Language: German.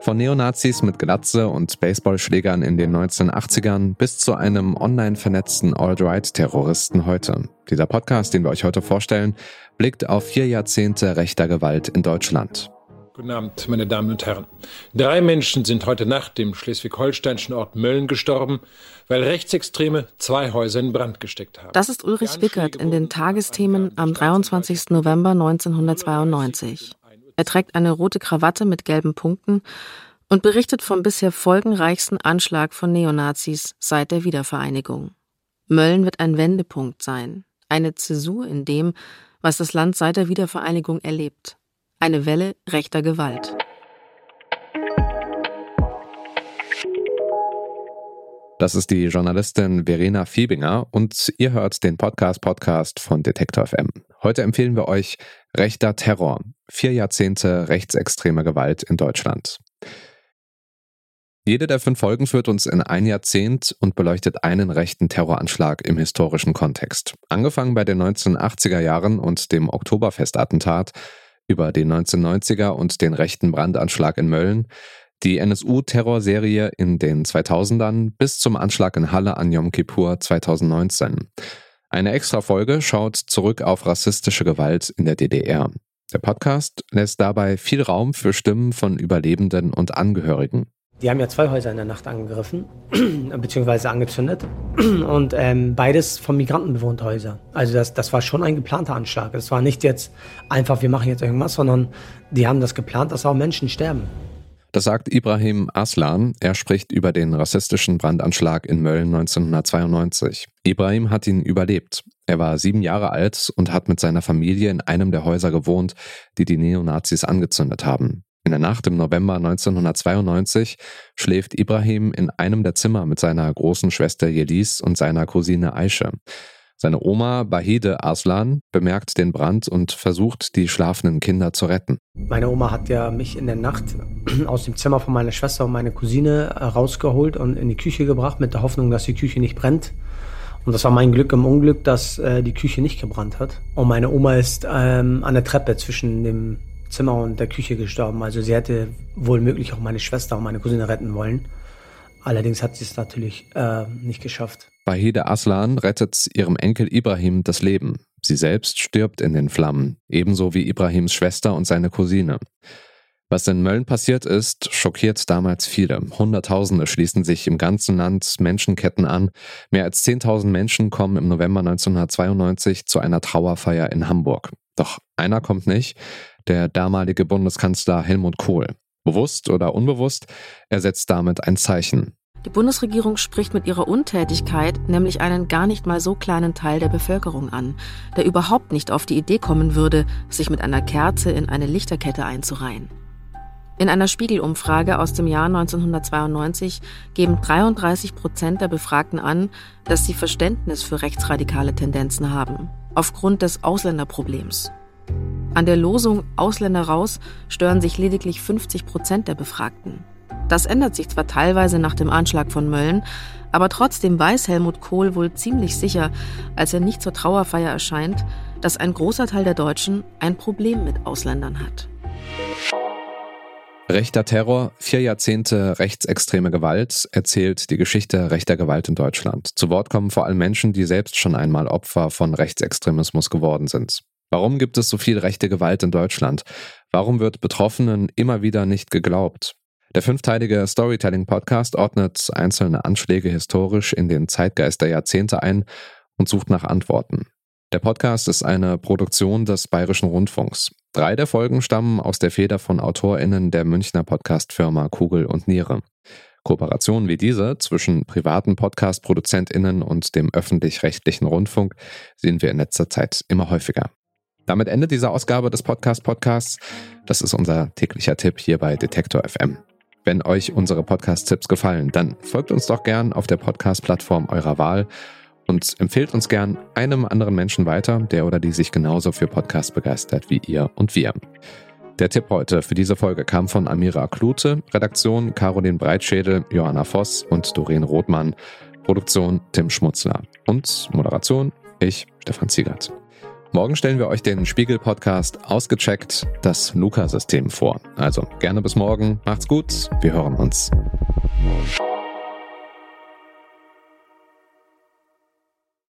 Von Neonazis mit Glatze und Baseballschlägern in den 1980ern bis zu einem online vernetzten Alt-Right-Terroristen heute. Dieser Podcast, den wir euch heute vorstellen, blickt auf vier Jahrzehnte rechter Gewalt in Deutschland. Guten Abend, meine Damen und Herren. Drei Menschen sind heute Nacht im schleswig-holsteinischen Ort Mölln gestorben, weil Rechtsextreme zwei Häuser in Brand gesteckt haben. Das ist Ulrich Wickert in den Tagesthemen am 23. November 1992. Er trägt eine rote Krawatte mit gelben Punkten und berichtet vom bisher folgenreichsten Anschlag von Neonazis seit der Wiedervereinigung. Mölln wird ein Wendepunkt sein, eine Zäsur in dem, was das Land seit der Wiedervereinigung erlebt. Eine Welle rechter Gewalt. Das ist die Journalistin Verena Fiebinger und ihr hört den Podcast Podcast von Detektor FM. Heute empfehlen wir euch Rechter Terror. Vier Jahrzehnte rechtsextreme Gewalt in Deutschland. Jede der fünf Folgen führt uns in ein Jahrzehnt und beleuchtet einen rechten Terroranschlag im historischen Kontext. Angefangen bei den 1980er Jahren und dem Oktoberfestattentat, über den 1990er und den rechten Brandanschlag in Mölln, die NSU-Terrorserie in den 2000ern bis zum Anschlag in Halle an Yom Kippur 2019. Eine extra Folge schaut zurück auf rassistische Gewalt in der DDR. Der Podcast lässt dabei viel Raum für Stimmen von Überlebenden und Angehörigen. Die haben ja zwei Häuser in der Nacht angegriffen, beziehungsweise angezündet. Und ähm, beides von Migranten bewohnte Häuser. Also das, das war schon ein geplanter Anschlag. Es war nicht jetzt einfach, wir machen jetzt irgendwas, sondern die haben das geplant, dass auch Menschen sterben. Das sagt Ibrahim Aslan. Er spricht über den rassistischen Brandanschlag in Mölln 1992. Ibrahim hat ihn überlebt. Er war sieben Jahre alt und hat mit seiner Familie in einem der Häuser gewohnt, die die Neonazis angezündet haben. In der Nacht im November 1992 schläft Ibrahim in einem der Zimmer mit seiner großen Schwester Yelis und seiner Cousine Aisha. Seine Oma Bahide Aslan bemerkt den Brand und versucht, die schlafenden Kinder zu retten. Meine Oma hat ja mich in der Nacht aus dem Zimmer von meiner Schwester und meiner Cousine rausgeholt und in die Küche gebracht, mit der Hoffnung, dass die Küche nicht brennt. Und das war mein Glück im Unglück, dass äh, die Küche nicht gebrannt hat. Und meine Oma ist ähm, an der Treppe zwischen dem Zimmer und der Küche gestorben. Also sie hätte wohl möglich auch meine Schwester und meine Cousine retten wollen. Allerdings hat sie es natürlich äh, nicht geschafft. Bahide Aslan rettet ihrem Enkel Ibrahim das Leben. Sie selbst stirbt in den Flammen, ebenso wie Ibrahims Schwester und seine Cousine. Was in Mölln passiert ist, schockiert damals viele. Hunderttausende schließen sich im ganzen Land Menschenketten an. Mehr als 10.000 Menschen kommen im November 1992 zu einer Trauerfeier in Hamburg. Doch einer kommt nicht, der damalige Bundeskanzler Helmut Kohl. Bewusst oder unbewusst, er setzt damit ein Zeichen. Die Bundesregierung spricht mit ihrer Untätigkeit nämlich einen gar nicht mal so kleinen Teil der Bevölkerung an, der überhaupt nicht auf die Idee kommen würde, sich mit einer Kerze in eine Lichterkette einzureihen. In einer Spiegelumfrage aus dem Jahr 1992 geben 33 Prozent der Befragten an, dass sie Verständnis für rechtsradikale Tendenzen haben, aufgrund des Ausländerproblems. An der Losung Ausländer raus stören sich lediglich 50 Prozent der Befragten. Das ändert sich zwar teilweise nach dem Anschlag von Mölln, aber trotzdem weiß Helmut Kohl wohl ziemlich sicher, als er nicht zur Trauerfeier erscheint, dass ein großer Teil der Deutschen ein Problem mit Ausländern hat. Rechter Terror, vier Jahrzehnte rechtsextreme Gewalt erzählt die Geschichte rechter Gewalt in Deutschland. Zu Wort kommen vor allem Menschen, die selbst schon einmal Opfer von Rechtsextremismus geworden sind. Warum gibt es so viel rechte Gewalt in Deutschland? Warum wird Betroffenen immer wieder nicht geglaubt? Der fünfteilige Storytelling-Podcast ordnet einzelne Anschläge historisch in den Zeitgeist der Jahrzehnte ein und sucht nach Antworten. Der Podcast ist eine Produktion des Bayerischen Rundfunks. Drei der Folgen stammen aus der Feder von AutorInnen der Münchner Podcastfirma Kugel und Niere. Kooperationen wie diese zwischen privaten Podcast-ProduzentInnen und dem öffentlich-rechtlichen Rundfunk sehen wir in letzter Zeit immer häufiger. Damit endet diese Ausgabe des Podcast Podcasts. Das ist unser täglicher Tipp hier bei Detektor FM. Wenn euch unsere Podcast-Tipps gefallen, dann folgt uns doch gern auf der Podcast-Plattform eurer Wahl und empfehlt uns gern einem anderen Menschen weiter, der oder die sich genauso für Podcasts begeistert wie ihr und wir. Der Tipp heute für diese Folge kam von Amira Klute, Redaktion Caroline Breitschädel, Johanna Voss und Doreen Rothmann, Produktion Tim Schmutzler und Moderation ich, Stefan Ziegert. Morgen stellen wir euch den Spiegel-Podcast Ausgecheckt, das Luca-System vor. Also gerne bis morgen, macht's gut, wir hören uns.